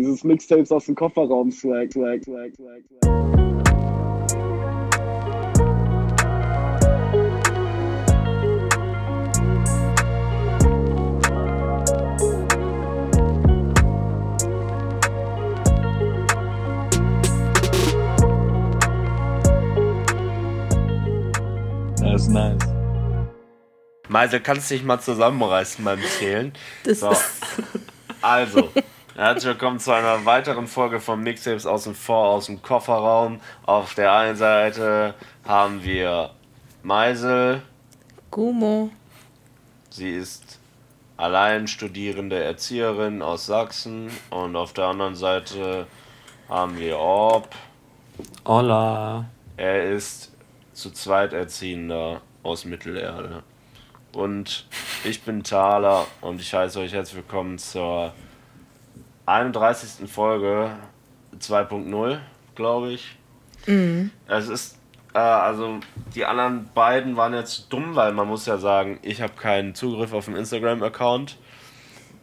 Dieses Mixtapes aus dem Kofferraum swag, swag, swag, swag, swag. Das ist nice. Meisel, kannst du dich mal zusammenreißen beim Zählen? Das So. ist. Also, herzlich willkommen zu einer weiteren Folge von Mixtapes aus dem Vor, aus dem Kofferraum. Auf der einen Seite haben wir Meisel. Gumo. Sie ist allein studierende Erzieherin aus Sachsen. Und auf der anderen Seite haben wir Orb. Hola. Er ist zu zweit Erziehender aus Mittelerde. Und ich bin Thaler und ich heiße euch herzlich willkommen zur 31. Folge 2.0, glaube ich. Es ist, äh, also die anderen beiden waren jetzt dumm, weil man muss ja sagen, ich habe keinen Zugriff auf den Instagram-Account.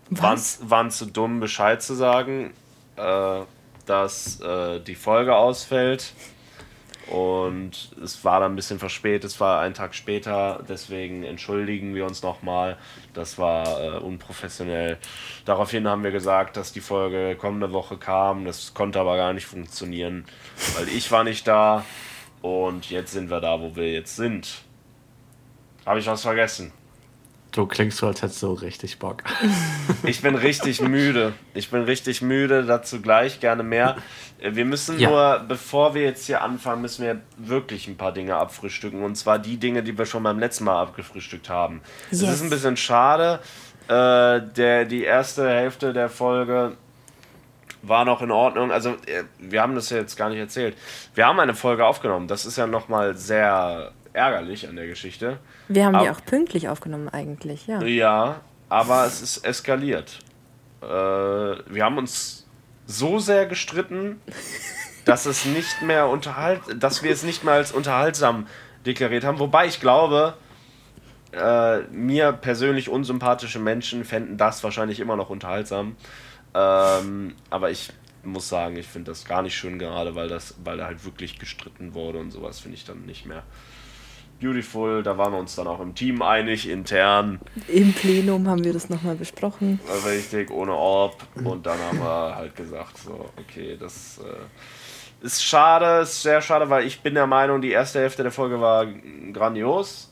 Waren, waren zu dumm, Bescheid zu sagen, äh, dass äh, die Folge ausfällt. Und es war dann ein bisschen verspätet, es war ein Tag später, deswegen entschuldigen wir uns nochmal. Das war äh, unprofessionell. Daraufhin haben wir gesagt, dass die Folge kommende Woche kam. Das konnte aber gar nicht funktionieren, weil ich war nicht da. Und jetzt sind wir da, wo wir jetzt sind. Habe ich was vergessen? Du klingst so, als hättest du richtig Bock. Ich bin richtig müde. Ich bin richtig müde, dazu gleich gerne mehr. Äh, Wir müssen Ja. nur, bevor wir jetzt hier anfangen, müssen wir wirklich ein paar Dinge abfrühstücken. Und zwar die Dinge, die wir schon beim letzten Mal abgefrühstückt haben. Es Yes. ist ein bisschen schade. Äh, der, die erste Hälfte der Folge war noch in Ordnung. Also, äh, wir haben das ja jetzt gar nicht erzählt. Wir haben eine Folge aufgenommen. Das ist ja nochmal sehr ärgerlich an der Geschichte. Wir haben die Aber- auch pünktlich aufgenommen, eigentlich, ja. Ja, aber es ist eskaliert. Äh, wir haben uns so sehr gestritten, dass es nicht mehr unterhalt, dass wir es nicht mehr als unterhaltsam deklariert haben. Wobei ich glaube, äh, mir persönlich unsympathische Menschen fänden das wahrscheinlich immer noch unterhaltsam. Ähm, aber ich muss sagen, ich finde das gar nicht schön gerade, weil das, weil da halt wirklich gestritten wurde und sowas finde ich dann nicht mehr beautiful. Da waren wir uns dann auch im Team einig, intern. Im Plenum haben wir das nochmal besprochen. Richtig, ohne Orb. Und dann haben wir halt gesagt, so, okay, das äh, ist schade, ist sehr schade, weil ich bin der Meinung, die erste Hälfte der Folge war grandios.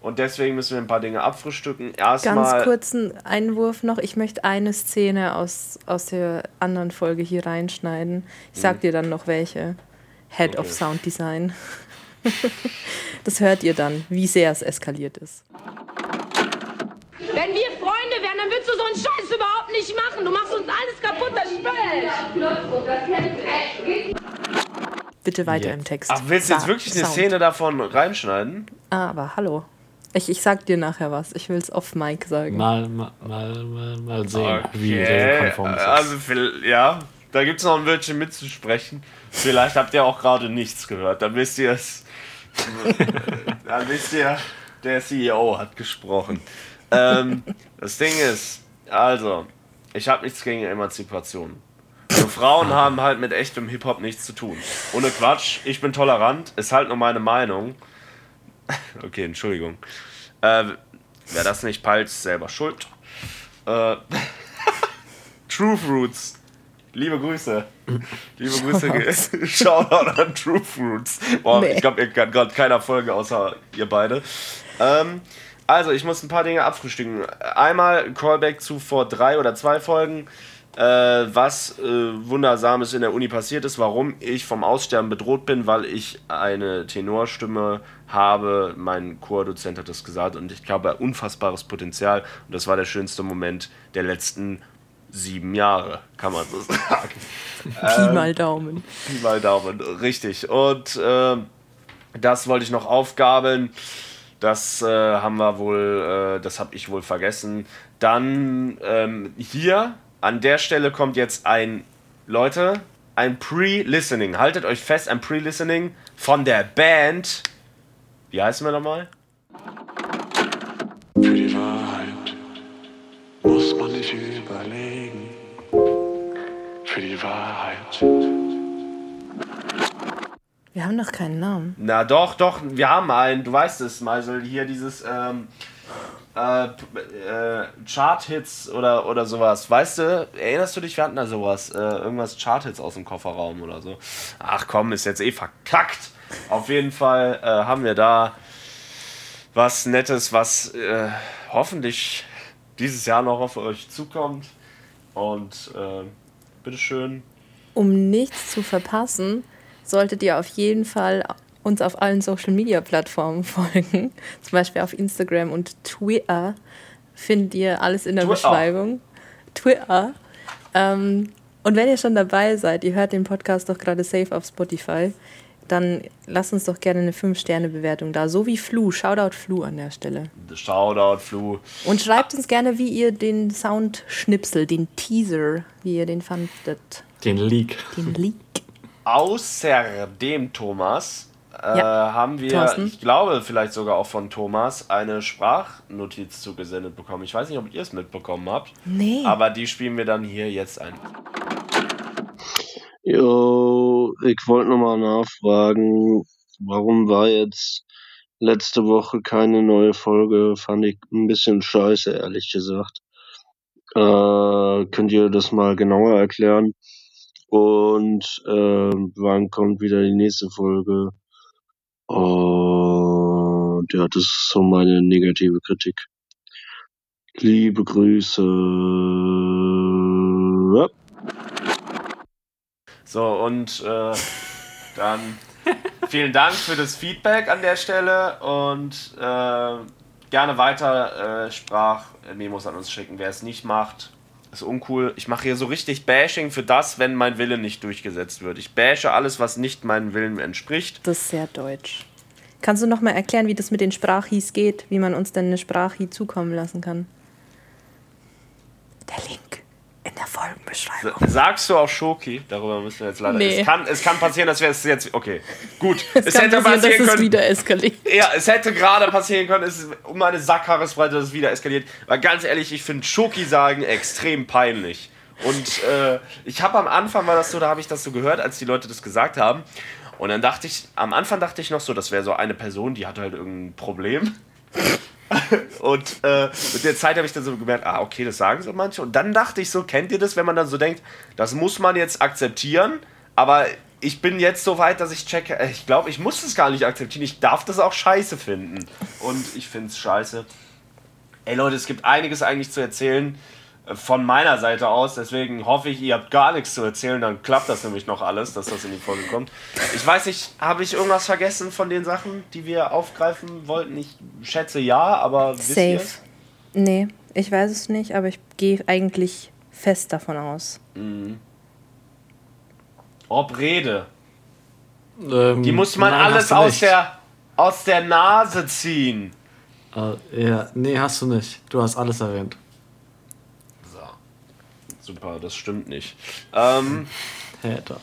Und deswegen müssen wir ein paar Dinge abfrühstücken. Ganz Erstmal. kurzen Einwurf noch. Ich möchte eine Szene aus, aus der anderen Folge hier reinschneiden. Ich sag dir dann noch welche. Head of Okay. Sound Design. Das hört ihr dann, wie sehr es eskaliert ist. Wenn wir Freunde wären, dann würdest du so einen Scheiß überhaupt nicht machen. Du machst uns alles kaputt, das Spöll. Bitte weiter im Text. Ach, willst du jetzt wirklich eine Sound. Szene davon reinschneiden? Ah, aber hallo. Ich, ich sag dir nachher was. Ich will es off Mic sagen. Mal, mal, mal, mal, mal sehen, wie regelkonform es ist. Also, viel- ja, da gibt es noch ein Wörtchen mitzusprechen. Vielleicht habt ihr auch gerade nichts gehört. Dann wisst ihr es. Dann wisst ihr, der CEO hat gesprochen. Ähm, das Ding ist, also, ich habe nichts gegen Emanzipation. Nur Frauen haben halt mit echtem Hip-Hop nichts zu tun. Ohne Quatsch, ich bin tolerant, ist halt nur meine Meinung. Okay, Entschuldigung. Äh, wer das nicht peilt, ist selber schuld. Äh, Truth Roots. Liebe Grüße. Liebe Grüße. Shoutout an Truth Roots. Boah, Nee. ich glaube, ihr kann gerade keiner Folge außer ihr beide. Ähm, also, ich muss ein paar Dinge abfrühstücken. Einmal ein Callback zu vor drei oder zwei Folgen. Äh, was äh, Wundersames in der Uni passiert ist, warum ich vom Aussterben bedroht bin, weil ich eine Tenorstimme habe. Mein Chordozent hat das gesagt und ich habe unfassbares Potenzial. Und das war der schönste Moment der letzten sieben Jahre, kann man so sagen. Pi mal Daumen. Pi mal Daumen, richtig. Und ähm, das wollte ich noch aufgabeln. Das äh, haben wir wohl, äh, das habe ich wohl vergessen. Dann ähm, hier an der Stelle kommt jetzt ein, Leute, ein Pre-Listening. Haltet euch fest, ein Pre-Listening von der Band. Wie heißen wir nochmal? Für die Wahrheit. Wir haben noch keinen Namen. Na doch, doch, wir haben einen. Du weißt es, Meisel. Hier dieses ähm, äh, äh, Chart-Hits oder, oder sowas. Weißt du, erinnerst du dich, wir hatten da sowas? Äh, irgendwas Chart-Hits aus dem Kofferraum oder so. Ach komm, ist jetzt eh verkackt. Auf jeden Fall äh, haben wir da was Nettes, was äh, hoffentlich dieses Jahr noch auf euch zukommt. Und äh, bitteschön. Um nichts zu verpassen, solltet ihr auf jeden Fall uns auf allen Social Media Plattformen folgen. Zum Beispiel auf Instagram und Twitter findet ihr alles in der Twitter. Beschreibung. Twitter. Ähm, und wenn ihr schon dabei seid, ihr hört den Podcast doch gerade safe auf Spotify, dann lasst uns doch gerne eine 5-Sterne-Bewertung da. So wie Flu. Shoutout Flu an der Stelle. Shoutout, Flu. Und schreibt uns gerne, wie ihr den Soundschnipsel, den Teaser, wie ihr den fandet. Den Leak. Den Leak. Außerdem, Thomas, äh, Ja. haben wir, Thorsten? ich glaube vielleicht sogar auch von Thomas, eine Sprachnotiz zugesendet bekommen. Ich weiß nicht, ob ihr es mitbekommen habt, Nee. aber die spielen wir dann hier jetzt ein. Jo, ich wollte nochmal nachfragen, warum war jetzt letzte Woche keine neue Folge? Fand ich ein bisschen scheiße, ehrlich gesagt. Äh, könnt ihr das mal genauer erklären? Und äh, wann kommt wieder die nächste Folge? Und ja, das ist so meine negative Kritik. Liebe Grüße. Ja. So, und äh, dann vielen Dank für das Feedback an der Stelle und äh, gerne weiter äh, Sprachmemos an uns schicken. Wer es nicht macht, ist uncool. Ich mache hier so richtig Bashing für das, wenn mein Wille nicht durchgesetzt wird. Ich bashe alles, was nicht meinem Willen entspricht. Das ist sehr deutsch. Kannst du noch mal erklären, wie das mit den Sprachis geht, wie man uns denn eine Sprachie zukommen lassen kann? Der Link in der Folgenbeschreibung. Sagst du auch Schoki? Darüber müssen wir jetzt leider. Nee. Es, kann, es kann passieren, dass wir es jetzt. Okay, gut. Es, kann passieren, dass es wieder eskaliert. Ja, es hätte gerade passieren können, es ist um eine Sackhaaresbreite, dass es wieder eskaliert. Weil ganz ehrlich, ich finde Schoki sagen extrem peinlich. Und äh, ich habe am Anfang war das so, da habe ich das so gehört, als die Leute das gesagt haben. Und dann dachte ich, am Anfang dachte ich noch so, das wäre so eine Person, die hat halt irgendein Problem. Und äh, mit der Zeit habe ich dann so gemerkt, ah, okay, das sagen so manche. Und dann dachte ich so, kennt ihr das, wenn man dann so denkt, das muss man jetzt akzeptieren, aber ich bin jetzt so weit, dass ich checke, äh, ich glaube, ich muss es gar nicht akzeptieren, ich darf das auch scheiße finden. Und ich finde es scheiße. Ey Leute, es gibt einiges eigentlich zu erzählen äh, von meiner Seite aus, deswegen hoffe ich, ihr habt gar nichts zu erzählen, dann klappt das nämlich noch alles, dass das in die Folge kommt. Ich weiß nicht, habe ich irgendwas vergessen von den Sachen, die wir aufgreifen wollten? Ich schätze ja, aber wisst Safe. ihr's? Nee, ich weiß es nicht, aber ich gehe eigentlich fest davon aus. Ob Rede. Ähm, Die muss man nein, alles aus der, aus der Nase ziehen. Äh, ja, nee, hast du nicht. Du hast alles erwähnt. Super, das stimmt nicht. Ähm, Hater.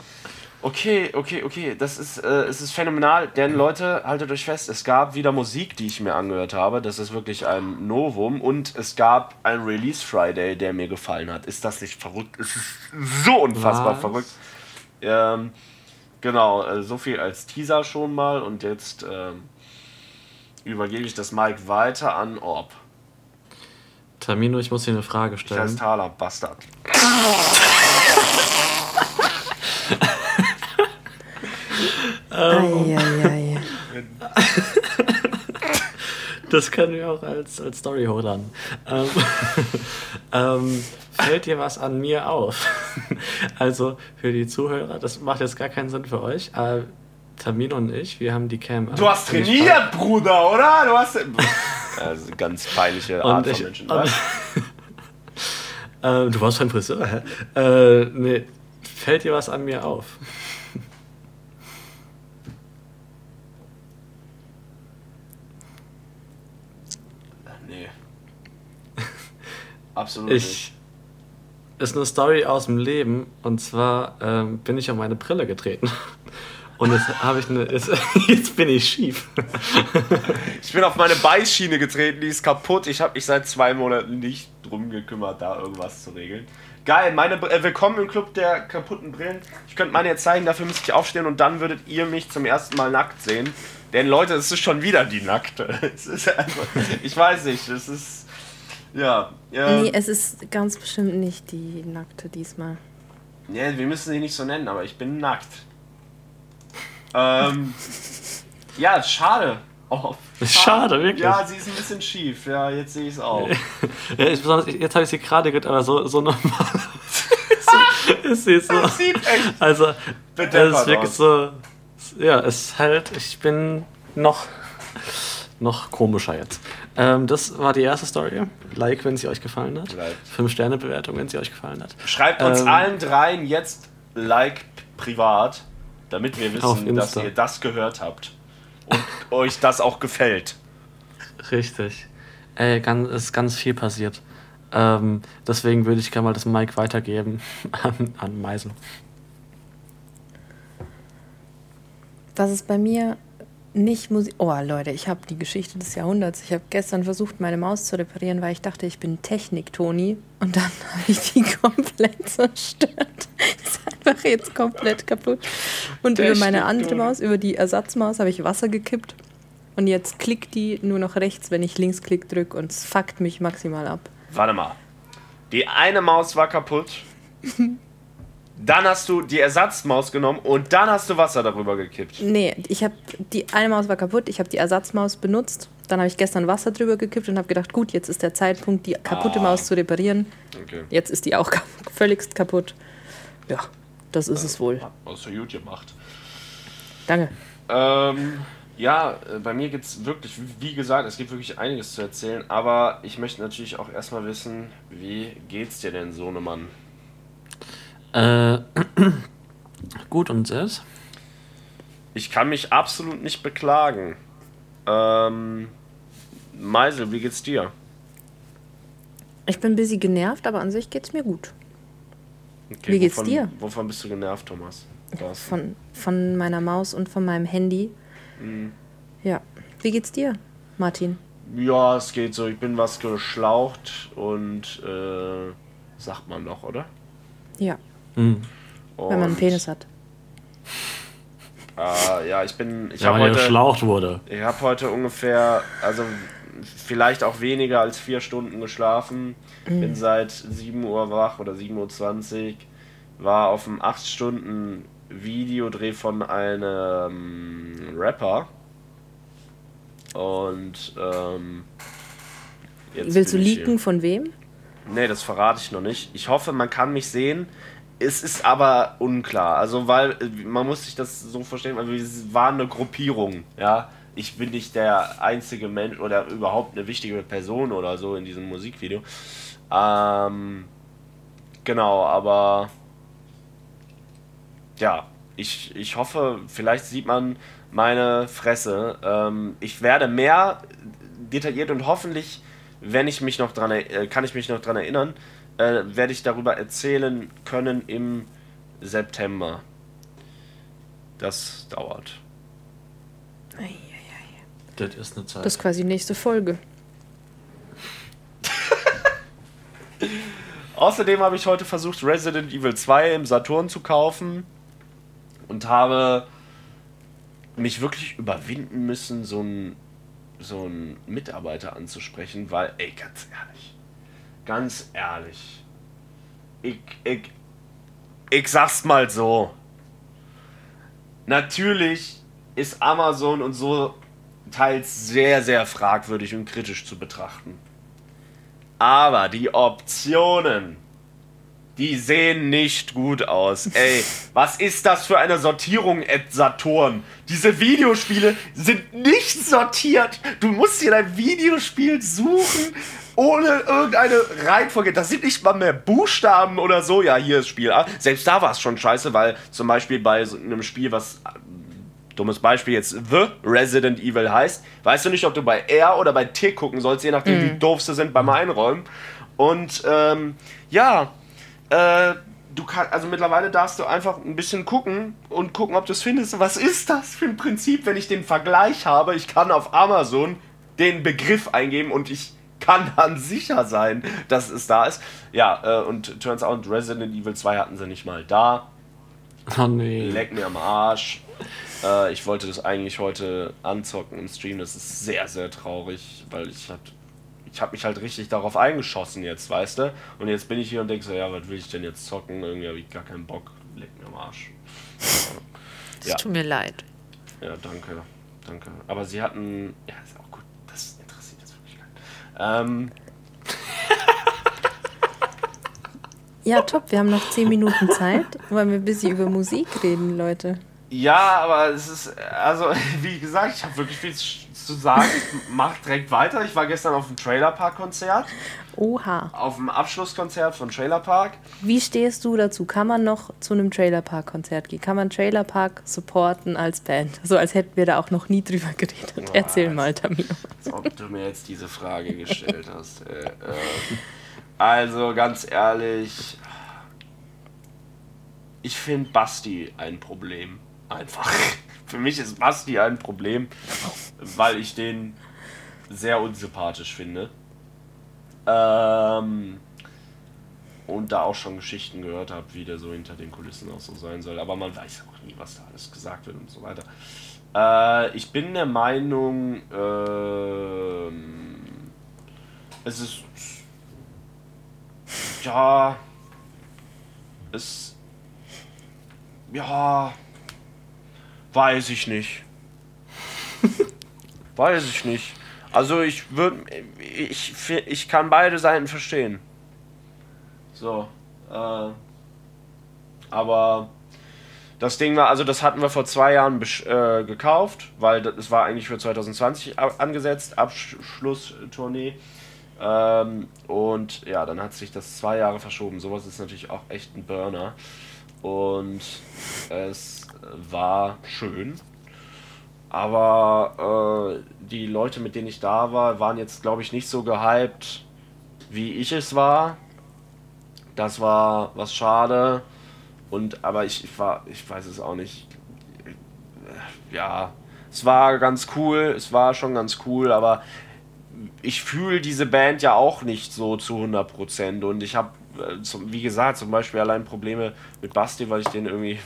okay, okay, okay. Das ist, äh, es ist phänomenal, denn Leute, haltet euch fest, es gab wieder Musik, die ich mir angehört habe. Das ist wirklich ein Novum. Und es gab einen Release Friday, der mir gefallen hat. Ist das nicht verrückt? Es ist so unfassbar Was? verrückt. Ähm, genau, äh, so viel als Teaser schon mal. Und jetzt ähm, übergebe ich das Mic weiter an Orb. Tamino, ich muss dir eine Frage Ich heiße stellen. Thaler, Bastard. Eieiei. Das können wir auch als, als Story hochladen. Ähm, ähm, fällt dir was an mir auf? also für die Zuhörer, das macht jetzt gar keinen Sinn für euch. Äh, Tamino und ich, wir haben die Cam. Du hast trainiert, Bruder, oder? Du hast. Also ganz peinliche Art ich, von Menschen. äh, du warst beim Friseur, hä? Äh, nee, fällt dir was an mir auf? Nee. Absolut Ich. Ist eine Story aus dem Leben und zwar ähm, bin ich auf meine Brille getreten. Und jetzt habe ich eine. Jetzt, jetzt bin ich schief. Ich bin auf meine Beißschiene getreten, die ist kaputt. Ich habe mich seit zwei Monaten nicht drum gekümmert, da irgendwas zu regeln. Geil, meine äh, willkommen im Club der kaputten Brillen. Ich könnte meine jetzt zeigen, dafür müsste ich aufstehen und dann würdet ihr mich zum ersten Mal nackt sehen. Denn Leute, es ist schon wieder die Nackte. Es ist einfach, ich weiß nicht, es ist. Ja. ja Nee, es ist ganz bestimmt nicht die Nackte diesmal. Ja, wir müssen sie nicht so nennen, aber ich bin nackt. Ähm, ja, schade. Oh, Schade, wirklich. Ja, sie ist ein bisschen schief. Ja, jetzt sehe ich es auch. Ja, ich, jetzt habe ich sie gerade gehört, aber so, so normal. so, ist sie so. Sieht echt Also, es ist wirklich aus. so. Ja, es ist halt. Ich bin noch. Noch komischer jetzt. Ähm, das war die erste Story. Like, wenn sie euch gefallen hat. Like. 5-Sterne-Bewertung, wenn sie euch gefallen hat. Schreibt uns Ähm, allen dreien jetzt Like privat, damit wir wissen, dass ihr das gehört habt. Und euch das auch gefällt. Richtig. Ey, ganz, ist ganz viel passiert. Ähm, deswegen würde ich gerne mal das Mic weitergeben an, an Meisel. Was ist bei mir nicht Musik. Oh, Leute, ich habe die Geschichte des Jahrhunderts. Ich habe gestern versucht, meine Maus zu reparieren, weil ich dachte, ich bin Technik-Toni. Und dann habe ich die komplett zerstört. Einfach jetzt komplett kaputt. Und über meine andere Technik-Toni. Maus, über die Ersatzmaus, habe ich Wasser gekippt. Und jetzt klickt die nur noch rechts, wenn ich Linksklick drücke. Und es fuckt mich maximal ab. Warte mal. Die eine Maus war kaputt. Dann hast du die Ersatzmaus genommen und dann hast du Wasser darüber gekippt. Nee, ich habe die eine Maus war kaputt, ich habe die Ersatzmaus benutzt. Dann habe ich gestern Wasser drüber gekippt und habe gedacht, gut, jetzt ist der Zeitpunkt, die kaputte Ah. Maus zu reparieren. Okay. Jetzt ist die auch völligst kaputt. Ja, das ist es wohl. Hast du gut gemacht. Danke. Ähm, ja, äh, bei mir gibt es wirklich, wie gesagt, es gibt wirklich einiges zu erzählen, aber ich möchte natürlich auch erstmal wissen, wie geht's dir denn, Sohnemann? Äh, gut und selbst? Ich kann mich absolut nicht beklagen. Ähm, Meisel, wie geht's dir? Ich bin ein bisschen genervt, aber an sich geht's mir gut. Okay, Wie geht's wovon, dir? Wovon bist du genervt, Thomas? Was? Von, von meiner Maus und von meinem Handy. Mhm. Ja. Wie geht's dir, Martin? Ja, es geht so. Ich bin was geschlaucht und äh, sagt man noch, oder? Ja, Hm. Und, wenn man einen Penis hat. Äh, ja, ich bin. Ich Ja, habe heute. geschlaucht wurde. Ich habe heute ungefähr, also vielleicht auch weniger als vier Stunden geschlafen. Bin seit 7 Uhr wach oder 7.20 Uhr. War auf einem 8 Stunden Videodreh von einem Rapper. Und ähm, Willst du leaken hier. von wem? Nee, das verrate ich noch nicht. Ich hoffe, man kann mich sehen. Es ist aber unklar. Also, weil äh, man muss sich das so verstehen, weil wir waren eine Gruppierung, ja. Ich bin nicht der einzige Mensch oder überhaupt eine wichtige Person oder so in diesem Musikvideo. Ähm, genau, aber ja, ich, ich hoffe, vielleicht sieht man meine Fresse. Ähm, ich werde mehr detailliert und hoffentlich, wenn ich mich noch dran, äh, kann ich mich noch dran erinnern, äh, werde ich darüber erzählen können im September. Das dauert. Das ist eine Zeit. Das ist quasi nächste Folge. Außerdem habe ich heute versucht, Resident Evil 2 im Saturn zu kaufen und habe mich wirklich überwinden müssen, so einen so einen Mitarbeiter anzusprechen, weil, ey, ganz ehrlich, ganz ehrlich, ich, ich, ich sag's mal so. Natürlich ist Amazon und so teils sehr, sehr fragwürdig und kritisch zu betrachten. Aber die Optionen, die sehen nicht gut aus. Ey, was ist das für eine Sortierung, Ed Saturn? Diese Videospiele sind nicht sortiert. Du musst dir dein Videospiel suchen, ohne irgendeine Reihenfolge. Das sind nicht mal mehr Buchstaben oder so. Ja, hier ist Spiel A. Selbst da war es schon scheiße, weil zum Beispiel bei so einem Spiel, was dummes Beispiel jetzt The Resident Evil heißt, weißt du nicht, ob du bei R oder bei T gucken sollst, je nachdem, wie doof sie sind beim Einräumen. Und ähm, ja, äh, du kannst, also mittlerweile darfst du einfach ein bisschen gucken und gucken, ob du es findest. Was ist das für ein Prinzip, wenn ich den Vergleich habe? Ich kann auf Amazon den Begriff eingeben und ich kann dann sicher sein, dass es da ist. Ja, äh, und turns out, Resident Evil 2 hatten sie nicht mal da. Oh nee. Leck mir am Arsch. Äh, ich wollte das eigentlich heute anzocken im Stream. Das ist sehr, sehr traurig, weil ich hab, ich habe mich halt richtig darauf eingeschossen jetzt, weißt du? Und jetzt bin ich hier und denke so, ja, was will ich denn jetzt zocken? Irgendwie habe ich gar keinen Bock. Leck mir am Arsch. Es Ja. tut mir leid. Ja, danke. Danke. Aber sie hatten. Ja, ist auch gut. Das interessiert jetzt wirklich keinen. Ähm, Ja, top, wir haben noch 10 Minuten Zeit. Wollen wir ein bisschen über Musik reden, Leute? Ja, aber es ist. Also, wie gesagt, ich habe wirklich viel zu sagen. Ich mach direkt weiter. Ich war gestern auf dem Trailer Park Konzert. Oha. Auf dem Abschlusskonzert von Trailer Park. Wie stehst du dazu? Kann man noch zu einem Trailerpark-Konzert gehen? Kann man Trailerpark supporten als Band? So als hätten wir da auch noch nie drüber geredet. Erzähl mal, Tamino. Als ob du mir jetzt diese Frage gestellt hast. Äh, äh, also ganz ehrlich, ich finde Basti ein Problem. Einfach. Für mich ist Basti ein Problem, weil ich den sehr unsympathisch finde. Ähm, und da auch schon Geschichten gehört habe, wie der so hinter den Kulissen auch so sein soll. Aber man weiß auch nie, was da alles gesagt wird und so weiter. Äh, ich bin der Meinung, ähm, es ist. Ja. Es. Ja. Weiß ich nicht. weiß ich nicht. Also ich würde. Ich, ich kann beide Seiten verstehen. So. Äh, aber das Ding war, also das hatten wir vor zwei Jahren äh, gekauft, weil das war eigentlich für 2020 a- angesetzt, Abschlusstournee. Ähm, und ja, dann hat sich das zwei Jahre verschoben. Sowas ist natürlich auch echt ein Burner. Und es war schön. Aber äh, die Leute, mit denen ich da war, waren jetzt, glaube ich, nicht so gehypt, wie ich es war. Das war was schade. Und aber ich, ich war, ich weiß es auch nicht. Ja, es war ganz cool, es war schon ganz cool, aber ich fühle diese Band ja auch nicht so zu 100% und ich habe, wie gesagt, zum Beispiel allein Probleme mit Basti, weil ich den irgendwie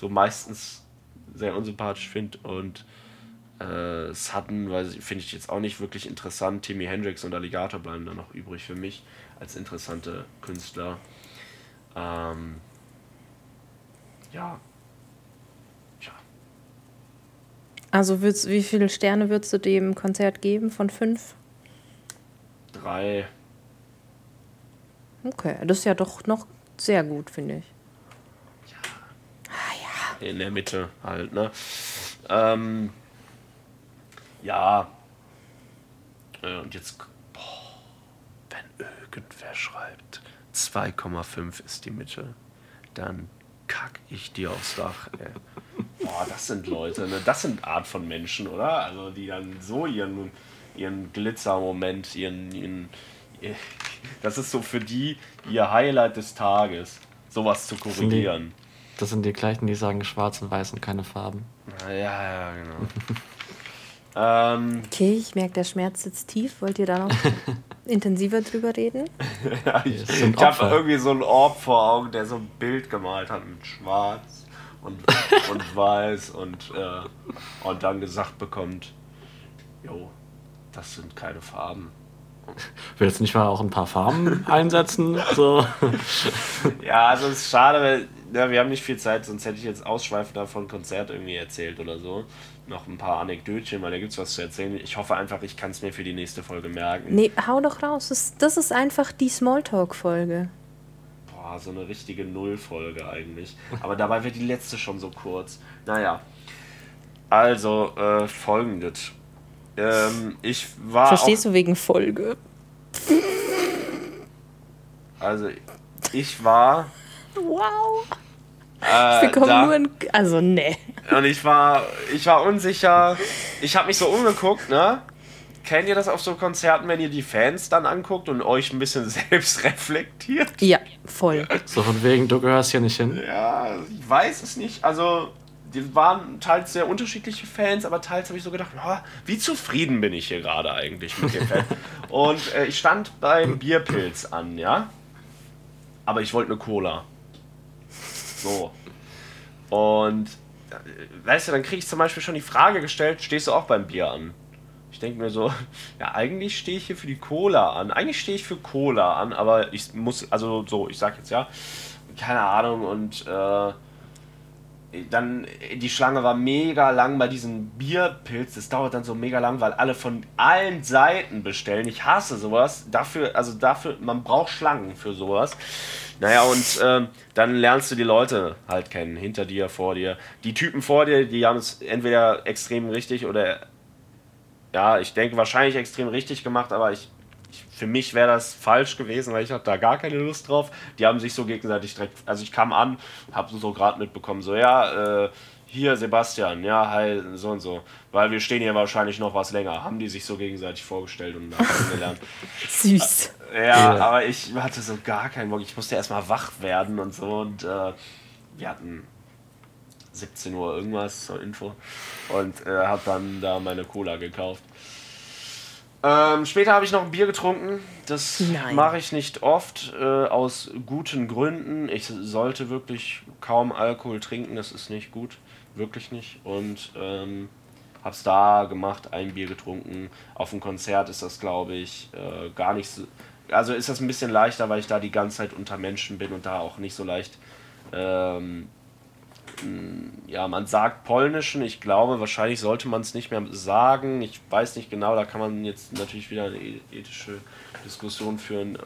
so meistens sehr unsympathisch finde und äh, Sutton, weil finde ich jetzt auch nicht wirklich interessant. Timmy Hendrix und Alligator bleiben da noch übrig für mich als interessante Künstler. Ähm, ja. Tja. Also würdest, wie viele Sterne würdest du dem Konzert geben von fünf? Drei. Okay, das ist ja doch noch sehr gut, finde ich. In der Mitte halt, ne? Ähm, ja. Äh, Und jetzt, boah, wenn irgendwer schreibt, 2,5 ist die Mitte, dann kack ich dir aufs Dach, ey. Boah, das sind Leute, ne? Das sind Art von Menschen, oder? Also, die dann so ihren, ihren Glitzermoment, ihren, ihren, ihr- das ist so für die ihr Highlight des Tages, sowas zu korrigieren. Das sind die gleichen, die sagen schwarz und weiß und keine Farben. Ja, ja, genau. ähm, Okay, ich merke, der Schmerz sitzt tief. Wollt ihr da noch intensiver drüber reden? ja, ich ich habe irgendwie so einen Orb vor Augen, der so ein Bild gemalt hat mit schwarz und, und weiß und, äh, und dann gesagt bekommt, jo, das sind keine Farben. Willst du nicht mal auch ein paar Farben einsetzen? So. Ja, also es ist schade, weil ja, wir haben nicht viel Zeit, sonst hätte ich jetzt ausschweifend davon Konzert irgendwie erzählt oder so. Noch ein paar Anekdötchen, weil da gibt es was zu erzählen. Ich hoffe einfach, ich kann es mir für die nächste Folge merken. Nee, hau doch raus. Das, das ist einfach die Smalltalk-Folge. Boah, so eine richtige Nullfolge eigentlich. Aber dabei wird die letzte schon so kurz. Naja. Also, äh, folgendes. Ähm, ich war. Verstehst du wegen Folge? Also, ich war. Wow. Äh, Wir bekommen da, nur ein. Also, ne. Und ich war, ich war unsicher. Ich habe mich so umgeguckt, ne? kennt ihr das auf so Konzerten, wenn ihr die Fans dann anguckt und euch ein bisschen selbst reflektiert? Ja, voll. So von wegen, du gehörst hier nicht hin. Ja, ich weiß es nicht. Also, die waren teils sehr unterschiedliche Fans, aber teils habe ich so gedacht, oh, wie zufrieden bin ich hier gerade eigentlich mit dem Fan. und äh, ich stand beim Bierpilz an, ja. Aber ich wollte eine Cola. So. Und äh, weißt du, dann kriege ich zum Beispiel schon die Frage gestellt, stehst du auch beim Bier an? Ich denke mir so, ja, eigentlich stehe ich hier für die Cola an. Eigentlich stehe ich für Cola an, aber ich muss, also so, ich sag jetzt ja, keine Ahnung und äh, dann die Schlange war mega lang bei diesem Bierpilz. Das dauert dann so mega lang, weil alle von allen Seiten bestellen. Ich hasse sowas. Dafür, also dafür, man braucht Schlangen für sowas. Naja, und ähm, dann lernst du die Leute halt kennen, hinter dir, vor dir. Die Typen vor dir, die haben es entweder extrem richtig oder ja, ich denke wahrscheinlich extrem richtig gemacht, aber ich für mich wäre das falsch gewesen, weil ich hatte da gar keine Lust drauf. Die haben sich so gegenseitig direkt, also ich kam an, habe so gerade mitbekommen, so ja, äh, hier Sebastian, ja, hi, so und so, weil wir stehen hier wahrscheinlich noch was länger. Haben die sich so gegenseitig vorgestellt und kennengelernt. Süß. Ja, ja, aber ich hatte so gar keinen Bock. Ich musste erstmal wach werden und so und äh, wir hatten 17 Uhr irgendwas zur Info und äh, habe dann da meine Cola gekauft. Ähm, später habe ich noch ein Bier getrunken. Das mache ich nicht oft, äh, aus guten Gründen. Ich sollte wirklich kaum Alkohol trinken, das ist nicht gut. Wirklich nicht. Und ähm, habe es da gemacht, ein Bier getrunken. Auf dem Konzert ist das, glaube ich, äh, gar nicht so. Also ist das ein bisschen leichter, weil ich da die ganze Zeit unter Menschen bin und da auch nicht so leicht ähm, ja, man sagt polnischen. Ich glaube, wahrscheinlich sollte man es nicht mehr sagen. Ich weiß nicht genau, da kann man jetzt natürlich wieder eine e-, ethische Diskussion führen,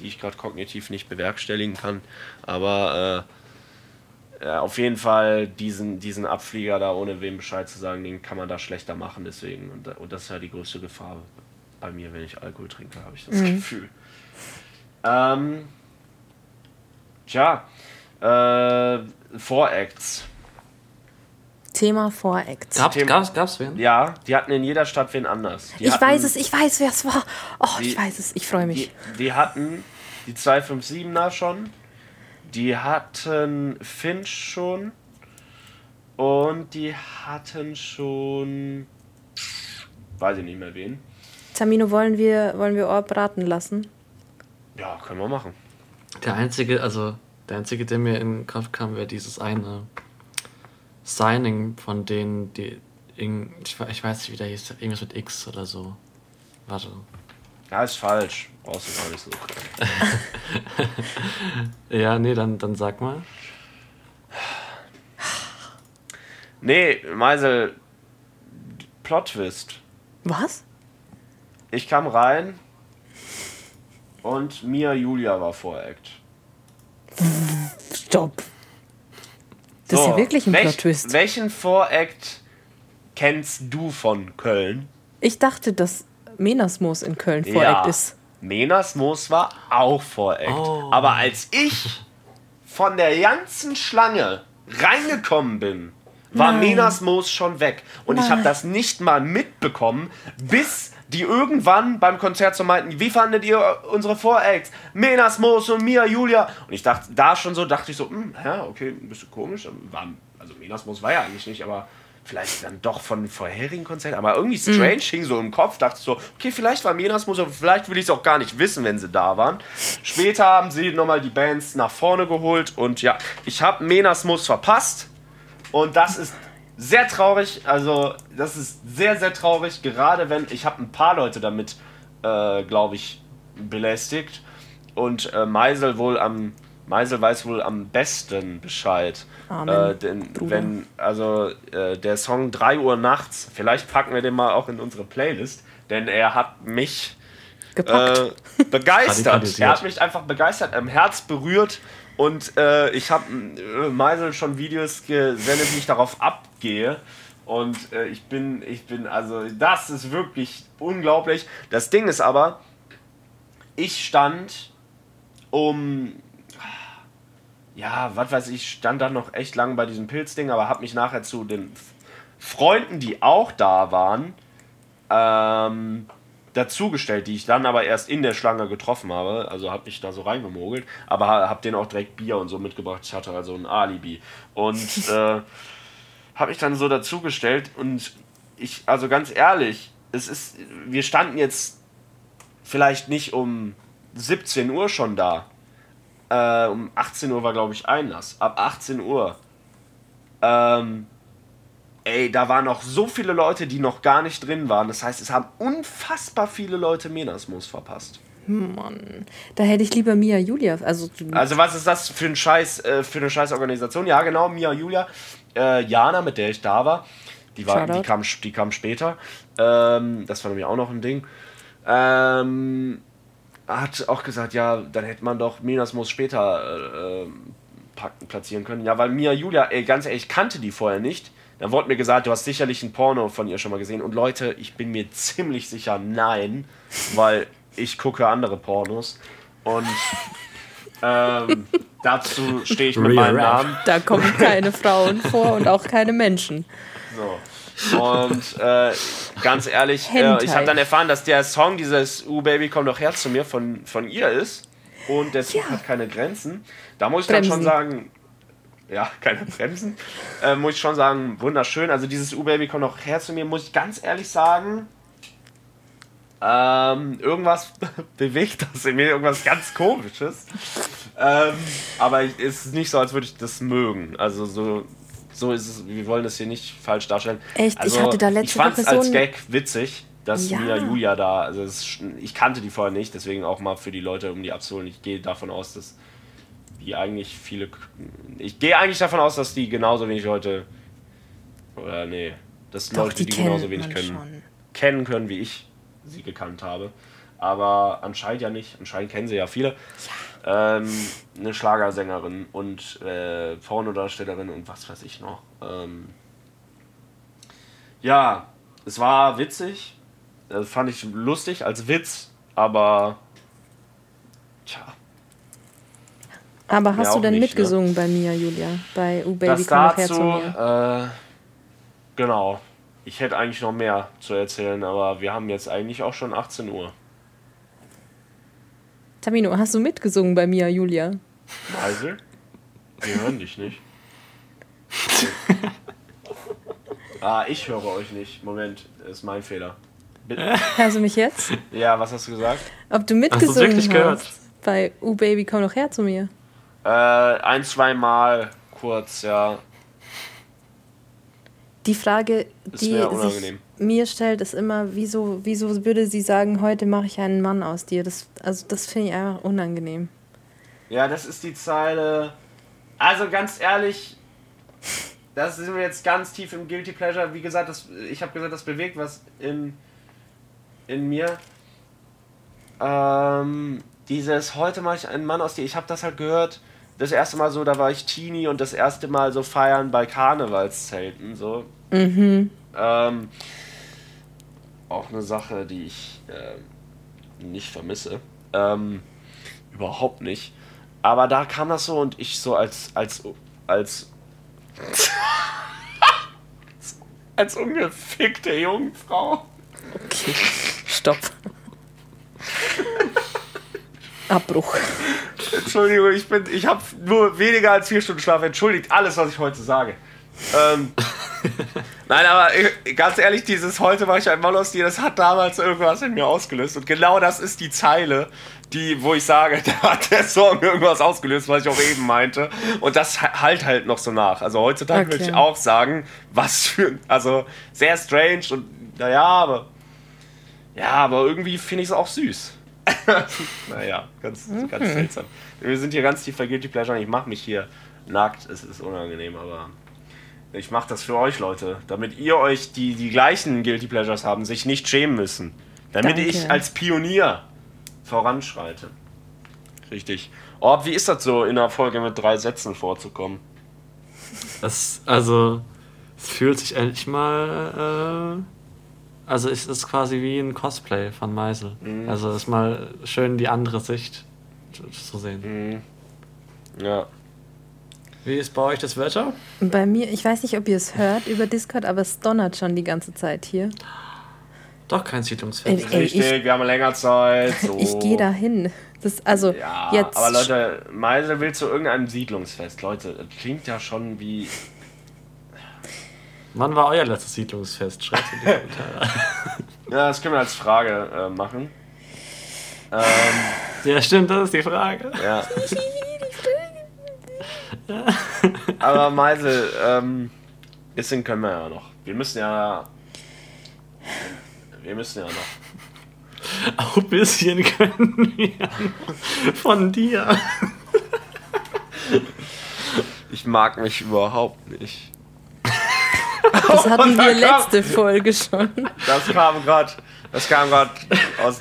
die ich gerade kognitiv nicht bewerkstelligen kann. Aber äh, ja, auf jeden Fall diesen, diesen Abflieger da, ohne wem Bescheid zu sagen, den kann man da schlechter machen. Deswegen, und, und das ist ja die größte Gefahr bei mir, wenn ich Alkohol trinke, habe ich das mhm. Gefühl. Ähm, tja, äh, Voracts. Thema Voracts. Gab, Thema, gab's, gab's wen? Ja, die hatten in jeder Stadt wen anders. Die ich hatten, weiß es, ich weiß, wer es war. Oh, die, ich weiß es, ich freue mich. Die, die, hatten die 257er schon, die hatten Finch schon und die hatten schon, weiß ich nicht mehr wen. Tamino, wollen wir, wollen wir Orb raten lassen? Ja, können wir machen. Der einzige, also der einzige, der mir in den Kopf kam, wäre dieses eine Signing von denen, die. Ich, ich weiß nicht, wie der hieß, irgendwas mit X oder so. Warte. Ja, ist falsch. Brauchst du gar nicht so. ja, nee, dann, dann sag mal. Nee, Meisel, Plot-Twist. Was? Ich kam rein und Mia Julia war Voract. Stopp. Das so, ist ja wirklich ein welch, Plot-Twist. Welchen Voract kennst du von Köln? Ich dachte, dass Menasmoos in Köln Voract ja, ist. Menasmoos war auch Voract. Oh. Aber als ich von der ganzen Schlange reingekommen bin, war Nein. Menasmoos schon weg. Und Nein. ich habe das nicht mal mitbekommen, bis die irgendwann beim Konzert so meinten, wie fandet ihr unsere Voracts? Menas, Moos und Mia, Julia. Und ich dachte, da schon so, dachte ich so, hm, ja, okay, ein bisschen komisch. War, also Menas Moos war ja eigentlich nicht, aber vielleicht dann doch von vorherigen Konzerten. Aber irgendwie mhm. strange mhm. hing so im Kopf, dachte ich so, okay, vielleicht war Menas Moos, aber vielleicht will ich es auch gar nicht wissen, wenn sie da waren. Später haben sie nochmal die Bands nach vorne geholt und ja, ich habe Menas Moos verpasst. Und das ist sehr traurig. Also, das ist sehr, sehr traurig. Gerade wenn. Ich habe ein paar Leute damit, äh, glaube ich, belästigt. Und äh, Meisel wohl am. Meisel weiß wohl am besten Bescheid. Amen, äh, denn wenn, also äh, der Song 3 Uhr nachts, vielleicht packen wir den mal auch in unsere Playlist, denn er hat mich äh, begeistert. er hat mich einfach begeistert, im Herz berührt und äh, ich habe äh, Meisel schon Videos gesendet, wie ich darauf abgehe. Und äh, ich bin, ich bin, also das ist wirklich unglaublich. Das Ding ist aber, ich stand um, ja, was weiß ich, stand da noch echt lang bei diesem Pilzding, aber habe mich nachher zu den Freunden, die auch da waren, ähm, dazugestellt, die ich dann aber erst in der Schlange getroffen habe. Also habe ich da so reingemogelt, aber habe denen auch direkt Bier und so mitgebracht. Ich hatte also ein Alibi. Und äh, habe ich dann so dazugestellt und ich, also ganz ehrlich, es ist, wir standen jetzt vielleicht nicht um 17 Uhr schon da. Äh, um 18 Uhr war, glaube ich, Einlass. Ab 18 Uhr. Ähm, ey, da waren noch so viele Leute, die noch gar nicht drin waren. Das heißt, es haben unfassbar viele Leute Menasmus verpasst. Mann, da hätte ich lieber Mia Julia. Also, Also was ist das für ein Scheiß, äh, für eine scheiß Organisation? Ja, genau, Mia Julia. Äh, Jana, mit der ich da war, die, war, die, kam, die kam später. Ähm, das war nämlich auch noch ein Ding. Ähm, hat auch gesagt, ja, dann hätte man doch Menasmus später äh, packen, platzieren können. Ja, weil Mia Julia, ey, ganz ehrlich, ich kannte die vorher nicht. Dann wurde mir gesagt, du hast sicherlich ein Porno von ihr schon mal gesehen. Und Leute, ich bin mir ziemlich sicher, nein, weil ich gucke andere Pornos. Und ähm, dazu stehe ich mit Real meinem. Namen. da kommen keine Frauen vor und auch keine Menschen. So. Und äh, ganz ehrlich, äh, ich habe dann erfahren, dass der Song, dieses Uh Baby, komm doch her zu mir, von, von ihr ist. Und der Zug Ja. hat keine Grenzen. Da muss ich dann schon Bremsen. sagen, ja, keine Bremsen. Äh, muss ich schon sagen, wunderschön. Also dieses Uh Baby, komm doch her zu mir, muss ich ganz ehrlich sagen, ähm, irgendwas bewegt das in mir, irgendwas ganz komisches. Ähm, aber es ist nicht so, als würde ich das mögen. Also so, so ist es, wir wollen das hier nicht falsch darstellen. Echt? Ich Also, hatte da letzte Ich fand es als Gag witzig, dass Ja. Mia Julia da, also es ich kannte die vorher nicht, deswegen auch mal für die Leute, um die abzuholen. Ich gehe davon aus, dass die eigentlich viele, ich gehe eigentlich davon aus, dass die genauso wenig Leute, oder nee, dass Doch, Leute, die die, genauso wenig können, schon. kennen können, wie ich sie gekannt habe. Aber anscheinend ja nicht. Anscheinend kennen sie ja viele. Ähm, eine Schlagersängerin und äh, Pornodarstellerin und was weiß ich noch. Ähm, ja, es war witzig. Das fand ich lustig als Witz, aber tja, Aber hast du denn nicht, mitgesungen bei Mia Julia? Bei U Baby das komm doch her dazu, zu mir. äh, genau. Ich hätte eigentlich noch mehr zu erzählen, aber wir haben jetzt eigentlich auch schon 18 Uhr. Tamino, hast du mitgesungen bei Mia Julia? Meisel? Wir hören dich nicht. ah, ich höre euch nicht. Moment, ist mein Fehler. Bitte. Hörst du mich jetzt? Ja, was hast du gesagt? Ob du Hast mitgesungen du's wirklich gehört? hast bei U Baby komm doch her zu mir? Äh, ein, zwei Mal kurz, ja. Die Frage, Ist die mir mir stellt, ist immer, wieso, wieso würde sie sagen, heute mache ich einen Mann aus dir? Das, also das finde ich einfach unangenehm. Ja, das ist die Zeile. Also ganz ehrlich, das sind wir jetzt ganz tief im Guilty Pleasure. Wie gesagt, das, ich habe gesagt, das bewegt was in, in mir. Ähm, dieses heute mache ich einen Mann aus dir. Ich habe das halt gehört. Das erste Mal so, da war ich Teenie und das erste Mal so feiern bei Karnevalszelten. So. Mhm. Ähm, auch eine Sache, die ich ähm, nicht vermisse. Ähm, überhaupt nicht. Aber da kam das so und ich so als als als als ungefickte Jungfrau. Okay, stopp. Abbruch. Entschuldigung, ich bin ich habe nur weniger als vier Stunden Schlaf. Entschuldigt alles, was ich heute sage. Ähm, Nein, aber äh, ganz ehrlich, dieses heute war ich ein Mann aus dir, das hat damals irgendwas in mir ausgelöst. Und genau das ist die Zeile, die, wo ich sage, da hat der Song irgendwas ausgelöst, was ich auch eben meinte. Und das ha- halt halt noch so nach. Also heutzutage würde Okay. ich auch sagen, was für, also sehr strange und naja, aber ja, aber irgendwie finde ich es auch süß. naja, ganz, ganz seltsam. Wir sind hier ganz tief bei Guilty Pleasure und ich mache mich hier nackt. Es ist unangenehm, aber ich mache das für euch, Leute. Damit ihr euch, die die gleichen Guilty Pleasures haben, sich nicht schämen müssen. Damit Danke. ich als Pionier voranschreite. Richtig. Orb, wie ist das so, in einer Folge mit drei Sätzen vorzukommen? Das, also, es fühlt sich endlich mal. Äh, also, es ist quasi wie ein Cosplay von Meisel. Also, es ist mal schön die andere Sicht zu- sehen. Ja. Wie ist bei euch das Wetter? Bei mir, ich weiß nicht, ob ihr es hört über Discord, aber es donnert schon die ganze Zeit hier. Doch kein Siedlungsfest. Ey, Richtig, ich- wir haben länger Zeit. So. Ich gehe dahin. Das, also Ja, jetzt. aber Leute, Meisel will zu irgendeinem Siedlungsfest. Leute, das klingt ja schon wie. Wann war euer letztes Siedlungsfest? Schreibt in die Kommentare. Ja, das können wir als Frage äh, machen. Ähm, ja, stimmt, das ist die Frage. ja. aber Meisel, ähm, bisschen können wir ja noch. Wir müssen ja. Wir müssen ja noch. Auch ein bisschen können wir. Von dir. Ich mag mich überhaupt nicht. Das hatten wir letzte Folge schon. Das kam gerade, das kam gerade aus,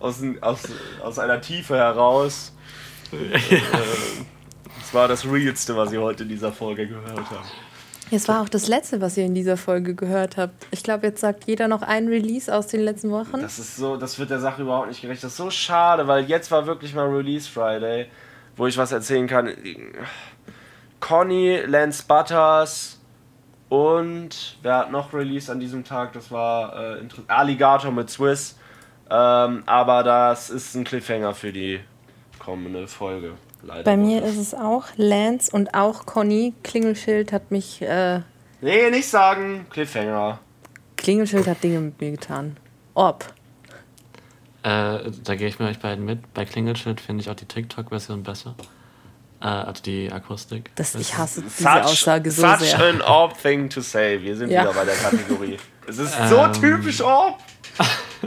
aus, aus, aus einer Tiefe heraus. Äh, Das war das Realste, was ihr heute in dieser Folge gehört habt. Es war auch das letzte, was ihr in dieser Folge gehört habt. Ich glaube, jetzt sagt jeder noch ein Release aus den letzten Wochen. Das ist so, das wird der Sache überhaupt nicht gerecht. Das ist so schade, weil jetzt war wirklich mal Release Friday, wo ich was erzählen kann. Conny, Lance Butters und wer hat noch Release an diesem Tag? Das war äh, Alligator mit Swiss. Ähm, aber das ist ein Cliffhanger für die kommende Folge. Leider. Bei mir ist es auch Lance und auch Conny. Klingelschild hat mich. Äh, Nee, nicht sagen. Cliffhanger. Klingelschild hat Dinge mit mir getan. Ob. Äh, da gehe ich mit euch beiden mit. Bei Klingelschild finde ich auch die TikTok-Version besser. Äh, also die Akustik. Das, ich hasse diese Such, Aussage so such sehr. an Orb thing to say. Wir sind Ja. wieder bei der Kategorie. Es ist so Ähm. typisch Orb.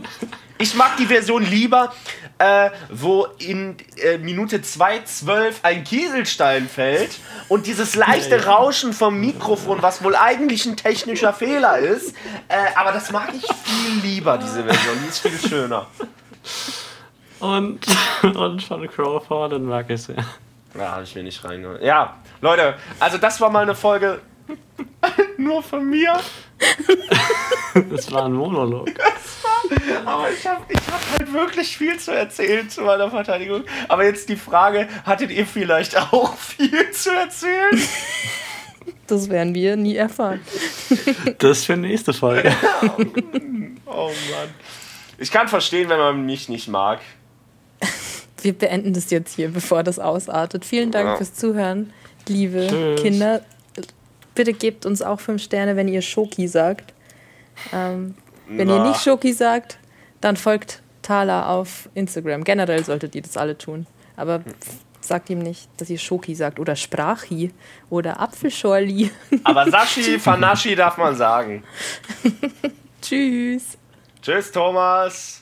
Ich mag die Version lieber, äh, wo in äh, Minute 2.12 ein Kieselstein fällt und dieses leichte Rauschen vom Mikrofon, was wohl eigentlich ein technischer Fehler ist. Äh, aber das mag ich viel lieber, diese Version. Die ist viel schöner. Und, und von Crawford, den mag ich sehr. Ja, habe ich mir nicht reingehört. Ja, Leute, also das war mal eine Folge nur von mir. Das war ein Monolog. Aber ich habe ich hab halt wirklich viel zu erzählen zu meiner Verteidigung. Aber jetzt die Frage, hattet ihr vielleicht auch viel zu erzählen? Das werden wir nie erfahren. Das für nächste Folge. Oh Mann. Ich kann verstehen, wenn man mich nicht mag. Wir beenden das jetzt hier, bevor das ausartet. Vielen Dank Ja. fürs Zuhören, liebe Tschüss. Kinder. Bitte gebt uns auch fünf Sterne, wenn ihr Schoki sagt. Ähm, wenn ihr Na. nicht Schoki sagt, dann folgt Thala auf Instagram. Generell solltet ihr das alle tun. Aber sagt ihm nicht, dass ihr Schoki sagt oder Sprachi oder Apfelschorli. Aber Sashi, Fanashi darf man sagen. Tschüss. Tschüss, Thomas.